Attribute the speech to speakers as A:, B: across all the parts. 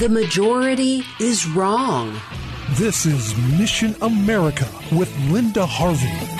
A: The majority is wrong.
B: This is Mission America with Linda Harvey.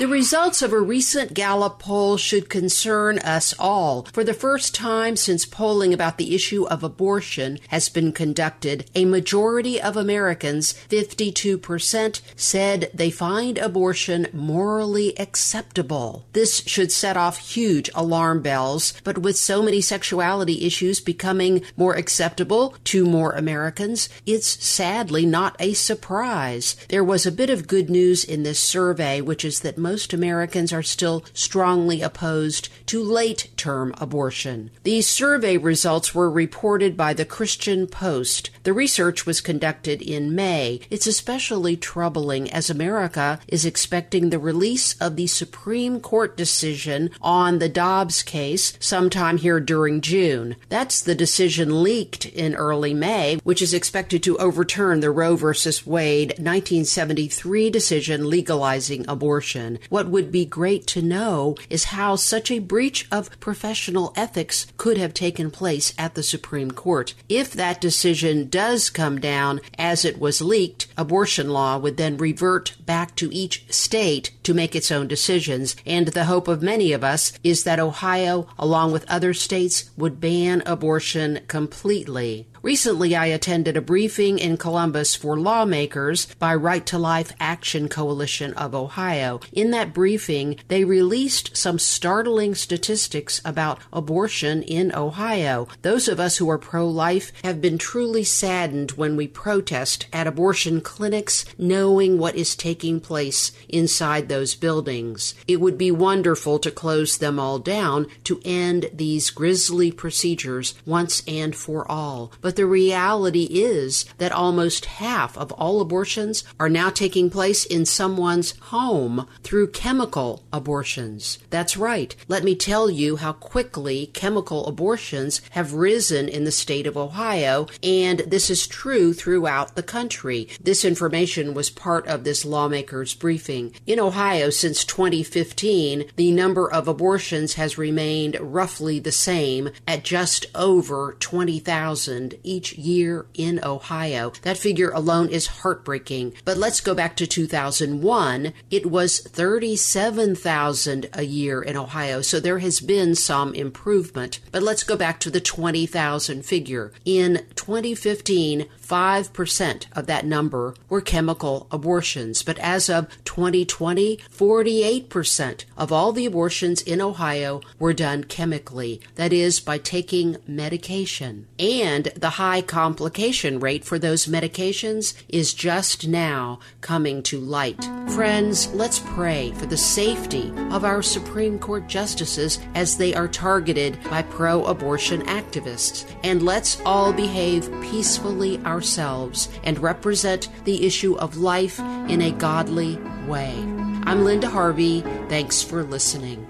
A: The results of a recent Gallup poll should concern us all. For the first time since polling about the issue of abortion has been conducted, a majority of Americans, 52%, said they find abortion morally acceptable. This should set off huge alarm bells, but with so many sexuality issues becoming more acceptable to more Americans, it's sadly not a surprise. There was a bit of good news in this survey, which is that most Americans are still strongly opposed to late term abortion. These survey results were reported by the Christian Post. The research was conducted in May. It's especially troubling as America is expecting the release of the Supreme Court decision on the Dobbs case sometime here during June. That's the decision leaked in early May, which is expected to overturn the Roe v. Wade 1973 decision legalizing abortion. What would be great to know is how such a breach of professional ethics could have taken place at the Supreme Court. If that decision does come down as it was leaked, abortion law would then revert back to each state to make its own decisions. And the hope of many of us is that Ohio, along with other states, would ban abortion completely. Recently, I attended a briefing in Columbus for lawmakers by Right to Life Action Coalition of Ohio. In that briefing, they released some startling statistics about abortion in Ohio. Those of us who are pro life have been truly saddened when we protest at abortion clinics, knowing what is taking place inside those buildings. It would be wonderful to close them all down to end these grisly procedures once and for all. But but the reality is that almost half of all abortions are now taking place in someone's home through chemical abortions. That's right. Let me tell you how quickly chemical abortions have risen in the state of Ohio, and this is true throughout the country. This information was part of this lawmakers briefing. In Ohio, since 2015, the number of abortions has remained roughly the same at just over 20,000 each year in Ohio. That figure alone is heartbreaking. But let's go back to 2001. It was 37,000 a year in Ohio, so there has been some improvement. But let's go back to the 20,000 figure. In 2015, 5% of that number were chemical abortions. But as of 2020, 48% of all the abortions in Ohio were done chemically. That is, by taking medication. And the high complication rate for those medications is just now coming to light. Friends, let's pray for the safety of our Supreme Court justices as they are targeted by pro abortion activists. And let's all behave peacefully ourselves and represent the issue of life in a godly way. I'm Linda Harvey. Thanks for listening.